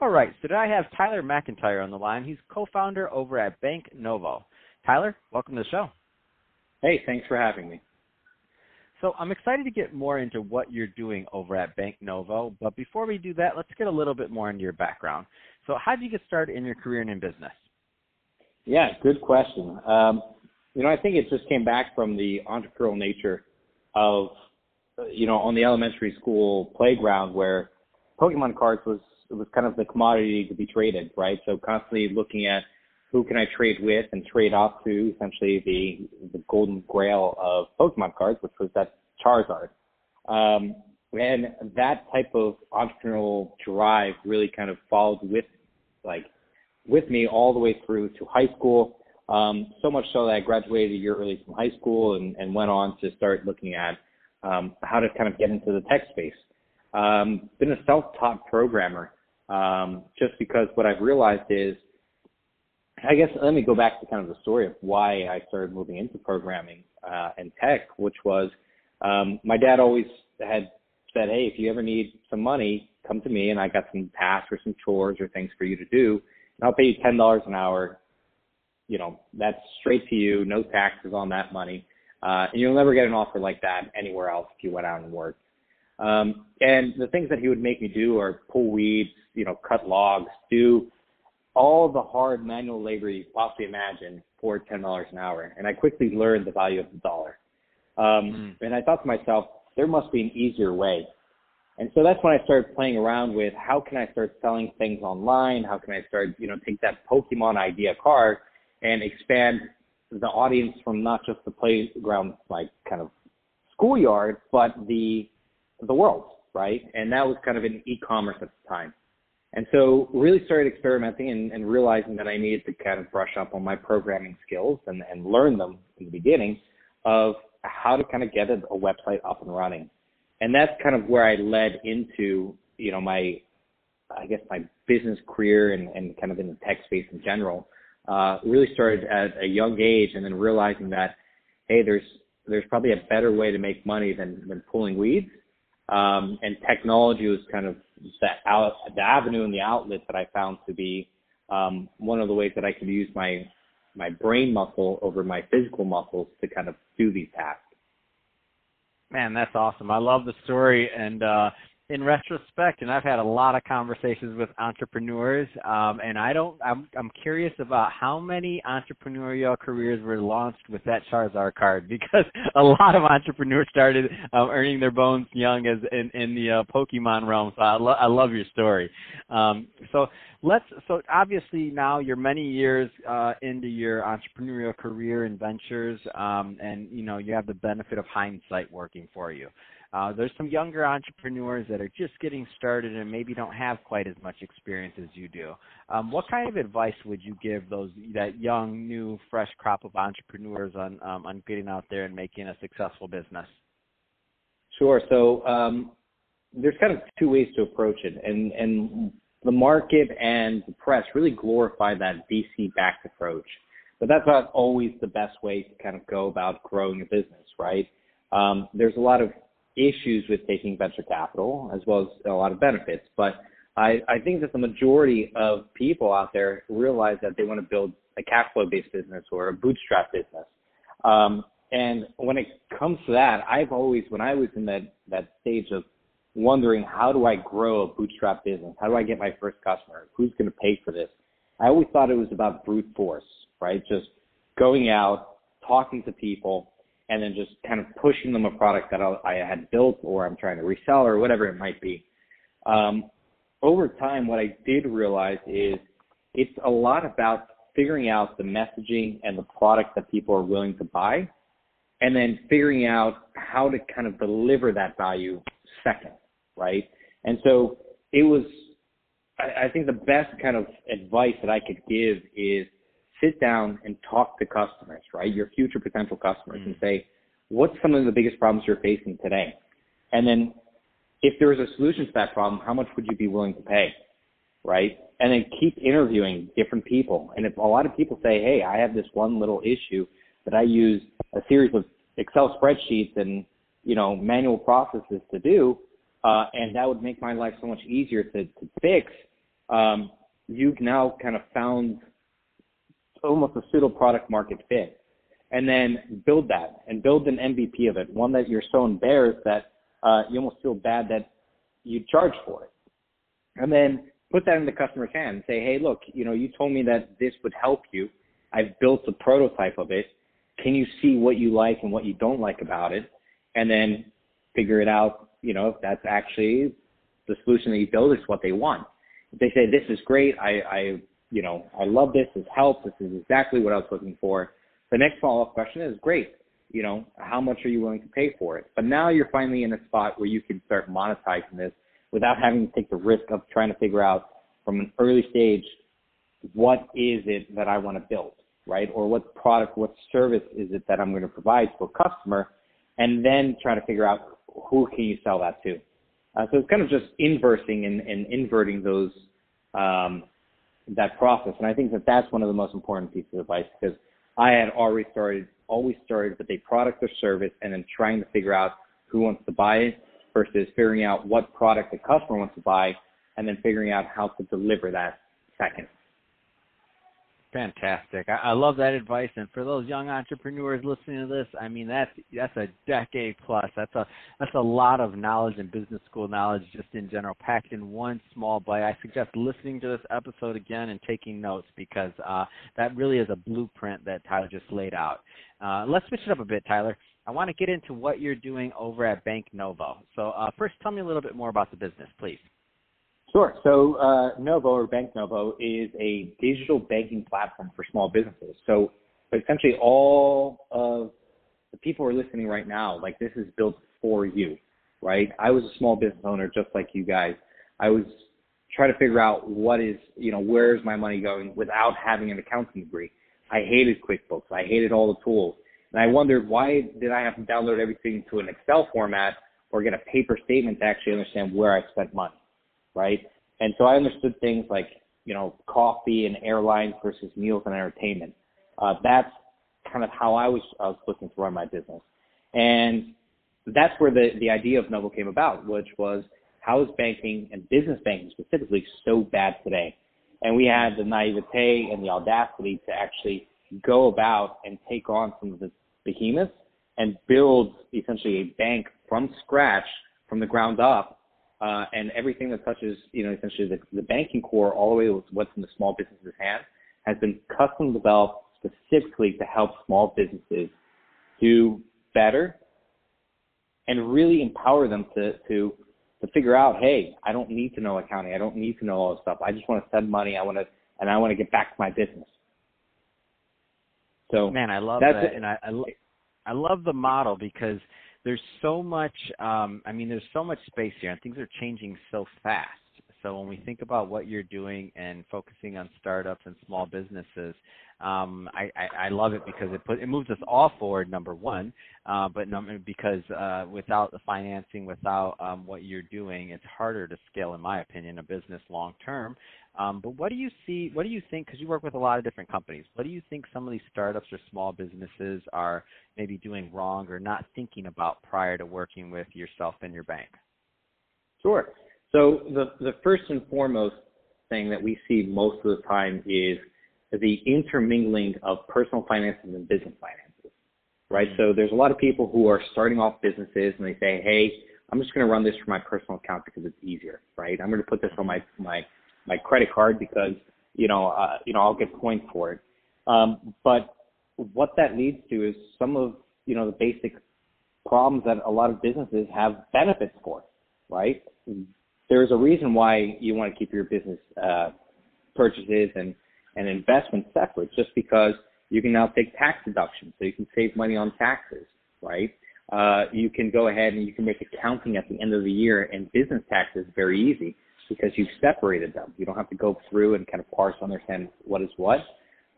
All right, so today I have Tyler McIntyre on the line. He's co-founder over at Bank Novo. Tyler, welcome to the show. Hey, thanks for having me. So I'm excited to get more into what you're doing over at Bank Novo, but before we do that, let's get a little bit more into your background. So how did you get started in your career and in business? Yeah, good question. Um, you know, I think it just came back from the entrepreneurial nature of, you know, on the elementary school playground where Pokemon cards was was kind of the commodity to be traded, right? So constantly looking at who can I trade with and trade off to, essentially the the golden grail of Pokemon cards, which was that Charizard. Um, and that type of entrepreneurial drive really kind of followed with like with me all the way through to high school um, so much so that I graduated a year early from high school and, and went on to start looking at um, how to kind of get into the tech space. Um, been a self-taught programmer um, just because what I've realized is, I guess let me go back to kind of the story of why I started moving into programming uh, and tech, which was um, my dad always had said, "Hey, if you ever need some money, come to me, and I got some tasks or some chores or things for you to do, and I'll pay you ten dollars an hour you know, that's straight to you, no taxes on that money. Uh, and you'll never get an offer like that anywhere else if you went out and worked. Um, and the things that he would make me do are pull weeds, you know, cut logs, do all the hard manual labor you possibly imagine for ten dollars an hour. And I quickly learned the value of the dollar. Um, mm. And I thought to myself, there must be an easier way. And so that's when I started playing around with how can I start selling things online? How can I start, you know, take that Pokemon idea card and expand the audience from not just the playground, like kind of schoolyard, but the the world, right? And that was kind of in e-commerce at the time. And so really started experimenting and, and realizing that I needed to kind of brush up on my programming skills and, and learn them in the beginning of how to kind of get a, a website up and running. And that's kind of where I led into, you know, my, I guess my business career and, and kind of in the tech space in general uh, really started at a young age and then realizing that, hey, there's there's probably a better way to make money than than pulling weeds. Um, and technology was kind of that out, the avenue and the outlet that I found to be um, one of the ways that I could use my my brain muscle over my physical muscles to kind of do these tasks. Man, that's awesome. I love the story, and uh, in retrospect, and I've had a lot of conversations with entrepreneurs, um, and I don't. I'm I'm curious about how many entrepreneurial careers were launched with that Charizard card because a lot of entrepreneurs started um, earning their bones young as in in the uh, Pokemon realm. So I, lo- I love your story. Um, so let's. So obviously now you're many years uh, into your entrepreneurial career and ventures, um, and you know you have the benefit of hindsight working for you. Uh, there's some younger entrepreneurs that are just getting started and maybe don't have quite as much experience as you do. Um, what kind of advice would you give those that young, new, fresh crop of entrepreneurs on um, on getting out there and making a successful business? Sure. So um, there's kind of two ways to approach it, and and the market and the press really glorify that VC-backed approach, but that's not always the best way to kind of go about growing a business, right? Um, there's a lot of issues with taking venture capital as well as a lot of benefits. But I, I think that the majority of people out there realize that they want to build a cash flow based business or a bootstrap business. Um, and when it comes to that, I've always, when I was in that, that stage of wondering how do I grow a bootstrap business? How do I get my first customer? Who's going to pay for this? I always thought it was about brute force, right? Just going out, talking to people, and then just kind of pushing them a product that I had built or I'm trying to resell or whatever it might be. Um, over time, what I did realize is it's a lot about figuring out the messaging and the product that people are willing to buy, and then figuring out how to kind of deliver that value second, right? And so it was I, I think the best kind of advice that I could give is sit down and talk to customers, right? Your future potential customers, mm. and say, what's some of the biggest problems you're facing today? And then, if there is a solution to that problem, how much would you be willing to pay, right? And then keep interviewing different people. And if a lot of people say, hey, I have this one little issue that I use a series of Excel spreadsheets and you know manual processes to do, uh, and that would make my life so much easier to, to fix. Um, you've now kind of found almost a pseudo product market fit, and then build that and build an MVP of it, one that you're so embarrassed that uh, you almost feel bad that you charge for it, and then put that in the customer's hand and say, hey, look, you know, you told me that this would help you. I've built a prototype of it. Can you see what you like and what you don't like about it? And then figure it out, you know, if that's actually the solution that you build is what they want. If they say, this is great, I, I you know, I love this, this helps, this is exactly what I was looking for. The next follow-up question is, great, you know, how much are you willing to pay for it? But now you're finally in a spot where you can start monetizing this without having to take the risk of trying to figure out from an early stage what is it that I want to build, right? Or what product, what service is it that I'm going to provide to a customer, and then try to figure out who can you sell that to. Uh, so it's kind of just inversing and, and inverting those um, that process. And I think that that's one of the most important pieces of advice because I had already started, always started with a product or service and then trying to figure out who wants to buy it versus figuring out what product the customer wants to buy and then figuring out how to deliver that second. Fantastic. I, I love that advice. And for those young entrepreneurs listening to this, I mean that's that's a decade plus. That's a that's a lot of knowledge and business school knowledge just in general, packed in one small bite. I suggest listening to this episode again and taking notes because uh, that really is a blueprint that Tyler just laid out. Uh, let's switch it up a bit, Tyler. I want to get into what you're doing over at Bank Novo. So uh, first, tell me a little bit more about the business, please. Sure. So uh, Novo or Bank Novo is a digital banking platform for small businesses. So essentially, all of the people who are listening right now, like this is built for you, right? I was a small business owner just like you guys. I was trying to figure out what is, you know, where is my money going without having an accounting degree. I hated QuickBooks. I hated all the tools. And I wondered why did I have to download everything to an Excel format or get a paper statement to actually understand where I spent money right? And so I understood things like, you know, coffee and airlines versus meals and entertainment. Uh, that's kind of how I was, I was looking to run my business. And that's where the, the idea of Novo came about, which was how is banking and business banking specifically so bad today? And we had the naivete and the audacity to actually go about and take on some of the behemoths and build essentially a bank from scratch, from the ground up, uh, and everything that touches, you know, essentially the, the banking core all the way to what's in the small business's hand has been custom developed specifically to help small businesses do better and really empower them to, to, to figure out, hey, I don't need to know accounting. I don't need to know all this stuff. I just want to send money. I want to, and I want to get back to my business. So man, I love that, it. and I, I, I love the model because – there's so much um, i mean there's so much space here and things are changing so fast. So when we think about what you're doing and focusing on startups and small businesses um, I, I, I love it because it put it moves us all forward number one uh, but number because uh, without the financing without um, what you're doing it's harder to scale in my opinion a business long term um, but what do you see? What do you think? Because you work with a lot of different companies. What do you think some of these startups or small businesses are maybe doing wrong or not thinking about prior to working with yourself and your bank? Sure. So the the first and foremost thing that we see most of the time is the intermingling of personal finances and business finances. Right. So there's a lot of people who are starting off businesses and they say, hey, I'm just going to run this for my personal account because it's easier. Right. I'm going to put this on my my my credit card because you know uh, you know I'll get points for it. Um, but what that leads to is some of you know the basic problems that a lot of businesses have benefits for, right? There's a reason why you want to keep your business uh, purchases and and investments separate, just because you can now take tax deductions, so you can save money on taxes, right? Uh, you can go ahead and you can make accounting at the end of the year and business taxes very easy because you've separated them. You don't have to go through and kind of parse understand what is what.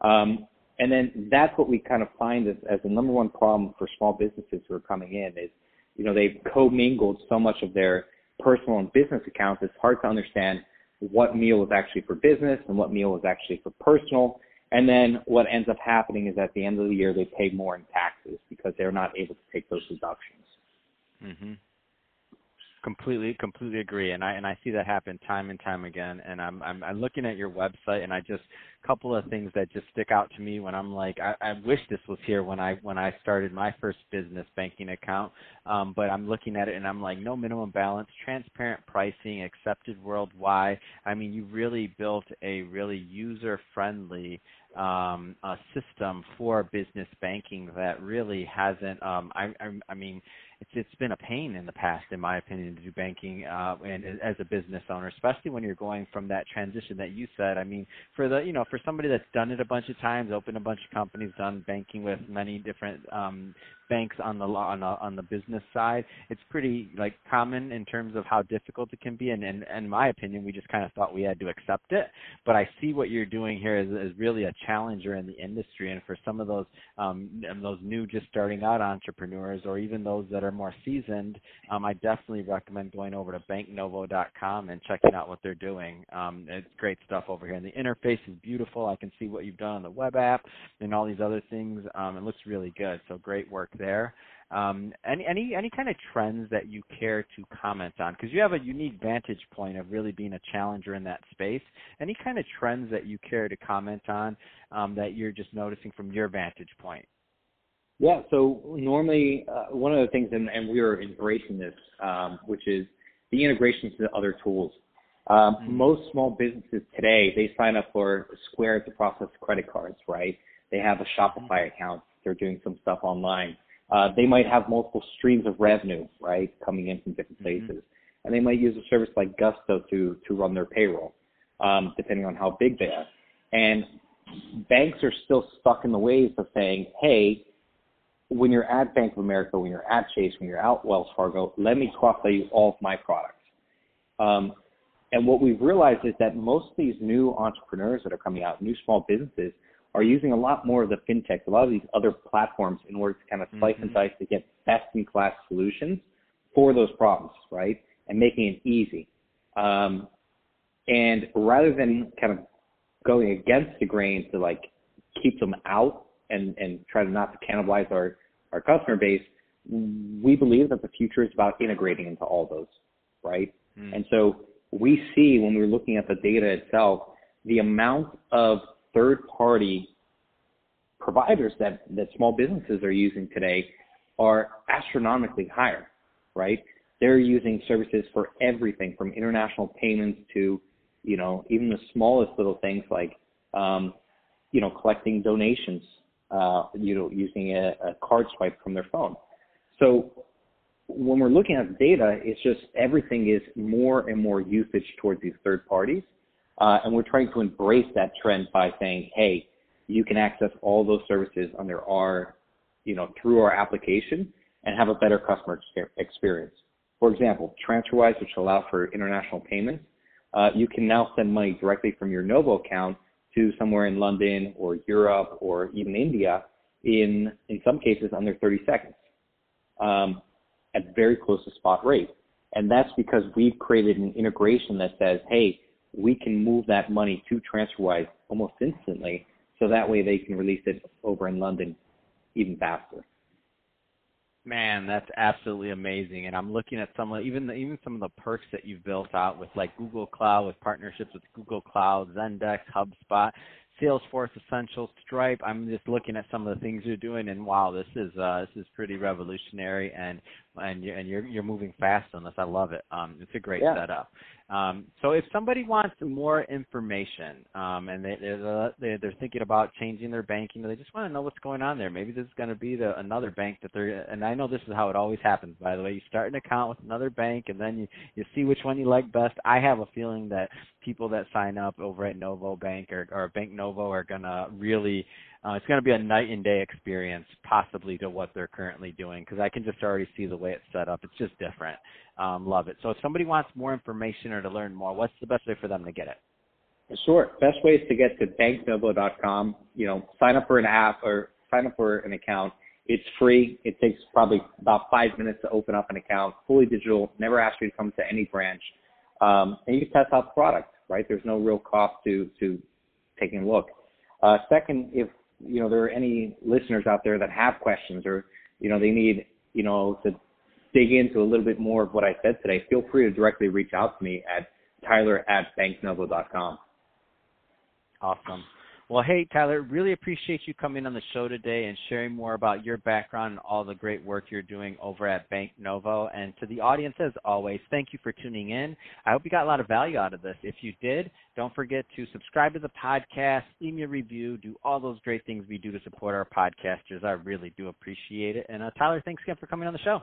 Um, and then that's what we kind of find as, as the number one problem for small businesses who are coming in is, you know, they've commingled so much of their personal and business accounts. It's hard to understand what meal is actually for business and what meal is actually for personal. And then what ends up happening is at the end of the year, they pay more in taxes because they're not able to take those deductions. Mm-hmm completely completely agree and i and i see that happen time and time again and i'm i'm, I'm looking at your website and i just a couple of things that just stick out to me when i'm like i, I wish this was here when i when i started my first business banking account um, but i'm looking at it and i'm like no minimum balance transparent pricing accepted worldwide. I mean you really built a really user friendly um, a system for business banking that really hasn't um, I, I i mean it's it's been a pain in the past, in my opinion, to do banking uh, and as a business owner, especially when you're going from that transition that you said. I mean, for the you know for somebody that's done it a bunch of times, opened a bunch of companies, done banking with many different um, banks on the on the, on the business side, it's pretty like common in terms of how difficult it can be. And, and, in my opinion, we just kind of thought we had to accept it. But I see what you're doing here as, as really a challenger in the industry, and for some of those um, those new just starting out entrepreneurs, or even those that are more seasoned, um, I definitely recommend going over to banknovo.com and checking out what they're doing. Um, it's great stuff over here, and the interface is beautiful. I can see what you've done on the web app and all these other things. Um, it looks really good. So great work there. Um, any any any kind of trends that you care to comment on? Because you have a unique vantage point of really being a challenger in that space. Any kind of trends that you care to comment on um, that you're just noticing from your vantage point? Yeah. So normally, uh, one of the things, and, and we are embracing this, um, which is the integration to the other tools. Um, mm-hmm. Most small businesses today, they sign up for Square to process credit cards, right? They have a Shopify mm-hmm. account. They're doing some stuff online. Uh, they might have multiple streams of revenue, right, coming in from different mm-hmm. places. Mm-hmm. And they might use a service like Gusto to, to run their payroll, um, depending on how big they are. And banks are still stuck in the ways of saying, hey, when you're at Bank of America, when you're at Chase, when you're at Wells Fargo, let me cross-sell you all of my products. Um, and what we've realized is that most of these new entrepreneurs that are coming out, new small businesses, are using a lot more of the fintech, a lot of these other platforms in order to kind of slice mm-hmm. and dice to get best in class solutions for those problems, right? And making it easy. Um, and rather than kind of going against the grain to like keep them out and, and try to not to cannibalize our, our customer base, we believe that the future is about integrating into all those, right? Mm. And so we see when we're looking at the data itself, the amount of third party providers that, that small businesses are using today are astronomically higher, right? They're using services for everything from international payments to, you know, even the smallest little things like, um, you know, collecting donations, uh, you know, using a, a card swipe from their phone. So when we're looking at data, it's just everything is more and more usage towards these third parties. Uh, and we're trying to embrace that trend by saying, hey, you can access all those services under our, you know, through our application and have a better customer experience. For example, TransferWise, which allows for international payments, uh, you can now send money directly from your Novo account to somewhere in London or Europe or even India in, in some cases under 30 seconds um, at very close to spot rate. And that's because we've created an integration that says, hey, we can move that money to TransferWise almost instantly, so that way they can release it over in London even faster. Man, that's absolutely amazing. And I'm looking at some of even the, even some of the perks that you've built out with like Google Cloud, with partnerships with Google Cloud, Zendesk, HubSpot. Salesforce Essentials, Stripe. I'm just looking at some of the things you're doing, and wow, this is uh, this is pretty revolutionary, and and you're and you're, you're moving fast on this. I love it. Um, it's a great yeah. setup. Um, so if somebody wants more information um, and they, they're, they're thinking about changing their banking, they just want to know what's going on there. Maybe this is going to be the, another bank that they're. And I know this is how it always happens. By the way, you start an account with another bank, and then you you see which one you like best. I have a feeling that people that sign up over at Novo Bank or, or Bank Novo are going to really uh, it's going to be a night and day experience, possibly to what they're currently doing, because I can just already see the way it's set up. It's just different. Um, love it. So if somebody wants more information or to learn more, what's the best way for them to get it? Sure. Best way is to get to banknovo.com. You know, sign up for an app or sign up for an account. It's free. It takes probably about five minutes to open up an account, fully digital, never ask you to come to any branch. Um, and you can test out the product, right? There's no real cost to, to taking a look. Uh, second, if, you know, there are any listeners out there that have questions or, you know, they need, you know, to dig into a little bit more of what I said today, feel free to directly reach out to me at tyler at banknovo.com. Awesome. Well, hey, Tyler, really appreciate you coming on the show today and sharing more about your background and all the great work you're doing over at Bank Novo. And to the audience, as always, thank you for tuning in. I hope you got a lot of value out of this. If you did, don't forget to subscribe to the podcast, leave me a review, do all those great things we do to support our podcasters. I really do appreciate it. And uh, Tyler, thanks again for coming on the show.